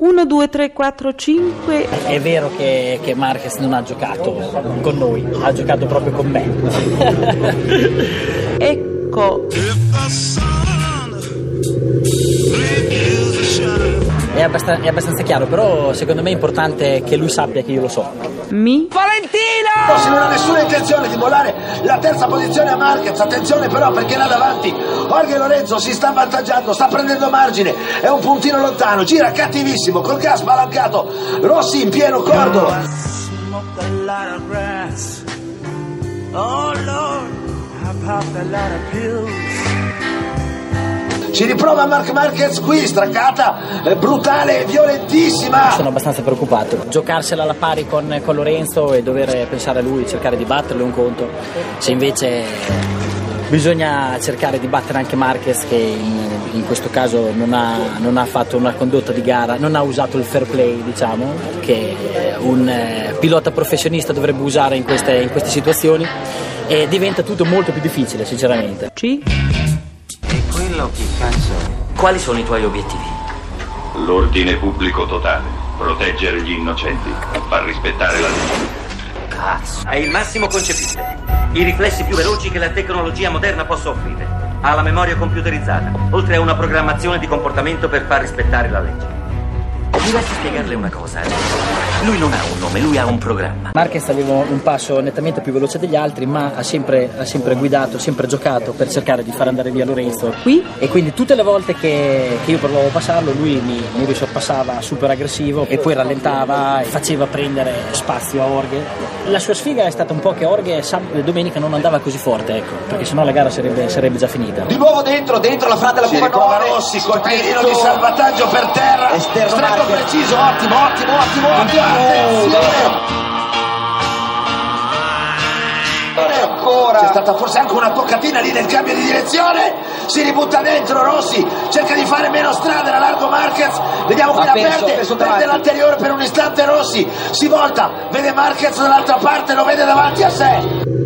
1, 2, 3, 4, 5. È vero che, che Marquez non ha giocato con noi, ha giocato proprio con me. ecco. È abbastanza, è abbastanza, chiaro, però secondo me è importante che lui sappia che io lo so. Mi? Valentino! Se non ha nessuna intenzione di mollare la terza posizione a Marquez, attenzione però perché là davanti Jorge Lorenzo si sta avvantaggiando, sta prendendo margine, è un puntino lontano, gira cattivissimo, col gas spalancato, Rossi in pieno cordo. Oh Lord, I popped a lot of pills. Ci riprova Mark Marquez qui, straccata, eh, brutale, violentissima. Sono abbastanza preoccupato. Giocarsela alla pari con, con Lorenzo e dover pensare a lui, cercare di batterlo è un conto. Se invece bisogna cercare di battere anche Marquez che in, in questo caso non ha, non ha, fatto una condotta di gara, non ha usato il fair play diciamo, che un eh, pilota professionista dovrebbe usare in queste, in queste situazioni e diventa tutto molto più difficile sinceramente. Sì. Quello chi cazzo è? Quali sono i tuoi obiettivi? L'ordine pubblico totale, proteggere gli innocenti, far rispettare la legge. Cazzo. È il massimo concepibile. I riflessi più veloci che la tecnologia moderna possa offrire. Ha la memoria computerizzata, oltre a una programmazione di comportamento per far rispettare la legge. Mi lasci spiegarle una cosa. Lui non ha un nome, lui ha un programma. Marquez aveva un passo nettamente più veloce degli altri, ma ha sempre, ha sempre guidato, sempre giocato per cercare di far andare via Lorenzo qui. E quindi tutte le volte che, che io provavo a passarlo, lui mi, mi risorpassava super aggressivo e poi rallentava e faceva prendere spazio a Orghe. La sua sfiga è stata un po' che Orghe domenica non andava così forte, ecco, perché sennò la gara sarebbe, sarebbe già finita. Di nuovo dentro, dentro la frate la Si riprova Rossi, colpellino di salvataggio per terra. Stretto preciso, ottimo, ottimo, ottimo, ottimo. Attenzione! Ancora. C'è stata forse anche una toccatina lì nel cambio di direzione. Si ributta dentro Rossi, cerca di fare meno strada era largo Marquez. Vediamo Ma la penso- perde, penso perde l'anteriore per un istante Rossi. Si volta, vede Marquez dall'altra parte, lo vede davanti a sé.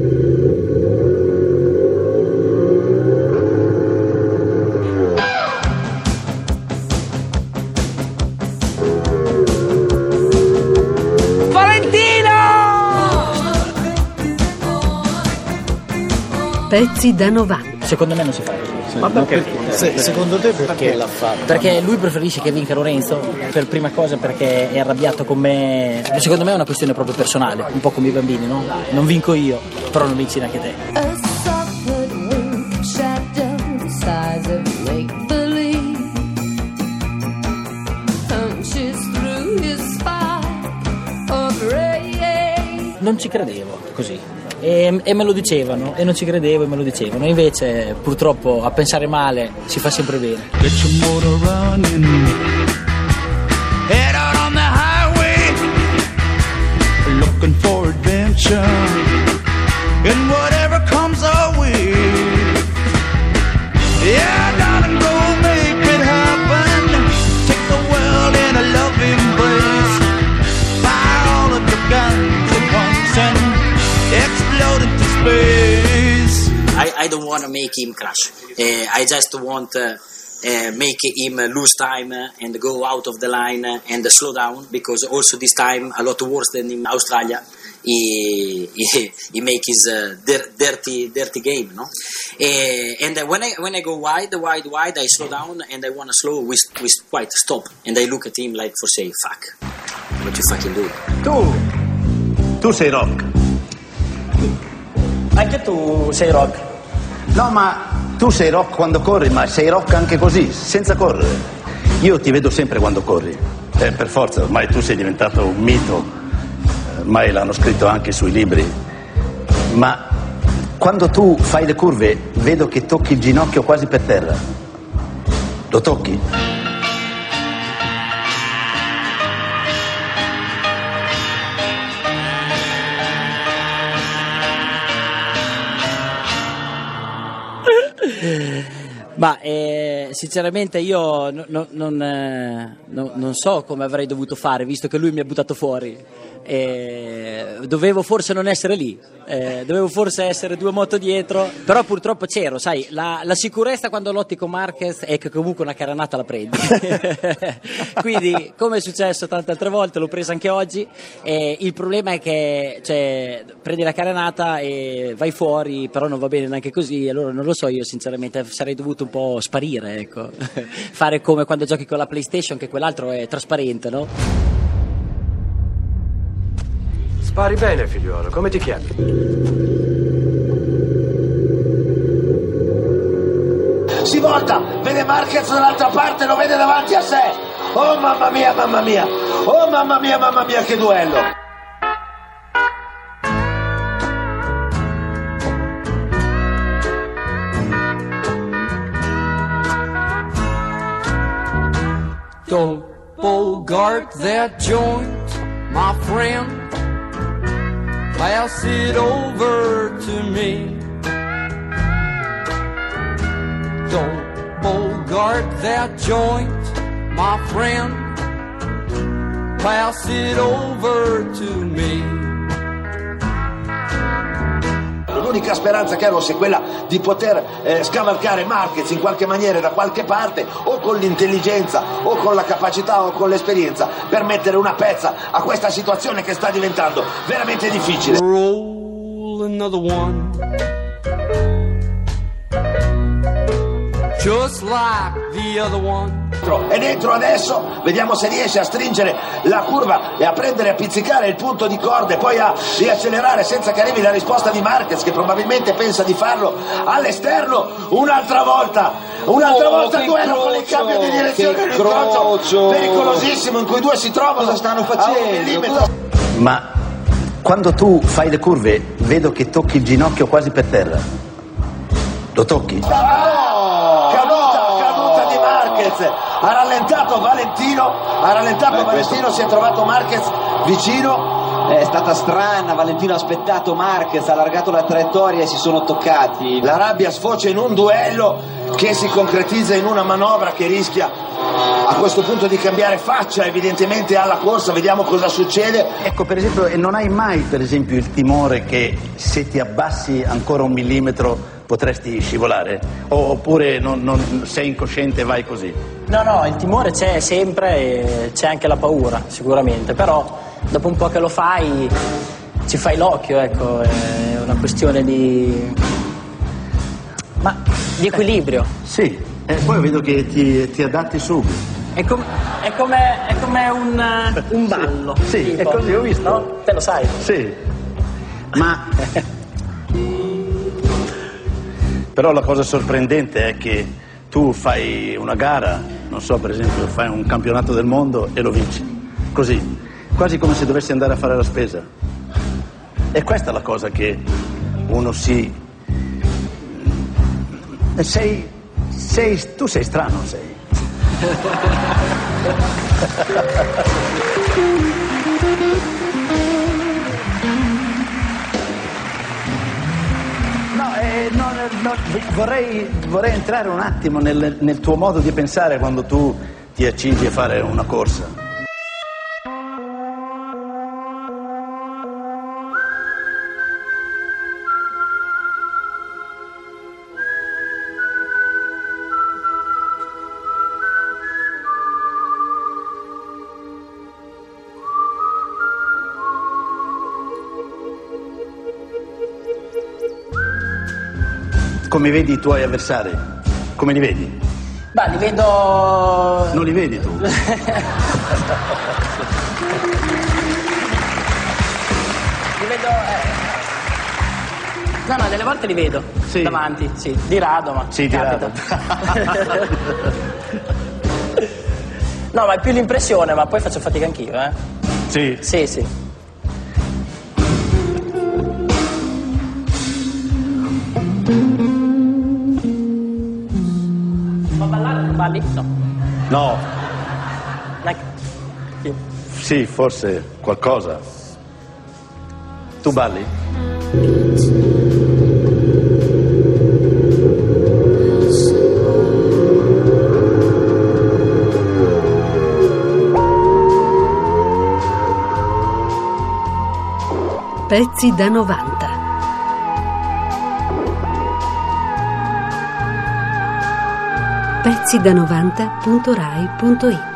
Pezzi da 90. Secondo me non si fa così. Ma perché? Se- secondo te perché l'ha fatto? Perché lui preferisce che vinca Lorenzo, per prima cosa perché è arrabbiato con me. Secondo me è una questione proprio personale, un po' come i bambini, no? Non vinco io, però non vinci neanche te. Non ci credevo così. E, e me lo dicevano, e non ci credevo e me lo dicevano. Invece, purtroppo, a pensare male si fa sempre bene. And whatever comes our way. Yeah, darling, want to make him crash. Uh, I just want uh, uh, make him lose time and go out of the line and slow down because also this time a lot worse than in Australia. He, he, he make his uh, dir- dirty dirty game, no? Eh, and when I when I go wide, wide, wide, I slow down and I want to slow with with quite stop and I look at him like for say fuck, what you fucking do? Tu, tu sei rock. Anche tu sei rock. No, ma tu sei rock quando corri, ma sei rock anche così, senza correre. Io ti vedo sempre quando corri. Eh, per forza, ormai tu sei diventato un mito. Eh, Ormai l'hanno scritto anche sui libri. Ma quando tu fai le curve, vedo che tocchi il ginocchio quasi per terra. Lo tocchi? Ma eh, sinceramente io no- no- non, eh, no- non so come avrei dovuto fare, visto che lui mi ha buttato fuori. E dovevo forse non essere lì, eh, dovevo forse essere due moto dietro, però purtroppo c'ero, sai, la, la sicurezza quando lotti con Marquez è che comunque una caranata la prendi. Quindi, come è successo tante altre volte, l'ho presa anche oggi. Il problema è che cioè, prendi la caranata e vai fuori, però non va bene neanche così. Allora non lo so, io sinceramente sarei dovuto un po' sparire, ecco. Fare come quando giochi con la PlayStation, che quell'altro è trasparente, no? Spari bene, figliuolo. Come ti chiami? Si volta, vede Marquez dall'altra parte, lo vede davanti a sé. Oh mamma mia, mamma mia. Oh mamma mia, mamma mia, che duello. Don't bogart that joint, my friend. Pass it over to me. Don't bogart that joint, my friend. Pass it over to me. L'unica speranza che avevo è quella di poter eh, scavalcare Marquez in qualche maniera da qualche parte o con l'intelligenza o con la capacità o con l'esperienza per mettere una pezza a questa situazione che sta diventando veramente difficile. Roll another one. Just like the other one. È dentro adesso, vediamo se riesce a stringere la curva e a prendere a pizzicare il punto di corda e poi a riaccelerare senza che arrivi la risposta di Marquez che probabilmente pensa di farlo all'esterno un'altra volta. Un'altra Oh, volta duello con il cambio di direzione, che un incrocio pericolosissimo in cui i due si trovano. Cosa stanno facendo? Ma quando tu fai le curve, vedo che tocchi il ginocchio quasi per terra. Lo tocchi? Marquez. Ha rallentato Valentino, ha rallentato Beh, Valentino, questo- si è trovato Marquez vicino. È stata strana, Valentino ha aspettato Marquez, ha allargato la traiettoria e si sono toccati. La rabbia sfocia in un duello che si concretizza in una manovra che rischia a questo punto di cambiare faccia evidentemente alla corsa, vediamo cosa succede. Ecco, per esempio, e non hai mai, per esempio, il timore che se ti abbassi ancora un millimetro potresti scivolare? O- oppure non- non- sei incosciente e vai così? No, no, il timore c'è sempre e c'è anche la paura, sicuramente, però dopo un po' che lo fai ci fai l'occhio, ecco, è una questione di... Ma di equilibrio. Sì, e poi vedo che ti, ti adatti subito. È, com- è come, è come un, un ballo. Sì, tipo, è così, ho visto. No? Te lo sai. Sì, ma... Però la cosa sorprendente è che tu fai una gara, non so, per esempio, fai un campionato del mondo e lo vinci. Così, quasi come se dovessi andare a fare la spesa. E questa è la cosa che uno si... Sei, sei, tu sei strano, sei. No, eh, no, vorrei, vorrei entrare un attimo nel, nel tuo modo di pensare quando tu ti accingi a fare una corsa. Come vedi i tuoi avversari? Come li vedi? Beh, li vedo... Non li vedi tu? Li vedo... eh. No, no, delle volte li vedo davanti, sì, di rado, ma Sì, di capita. no, ma è più l'impressione, ma poi faccio fatica anch'io, eh. Sì. Sì, sì. cavalli? No. No. Like... Sì, forse qualcosa. Tu balli? Pezzi da 90. Pezzi da 90.rai.it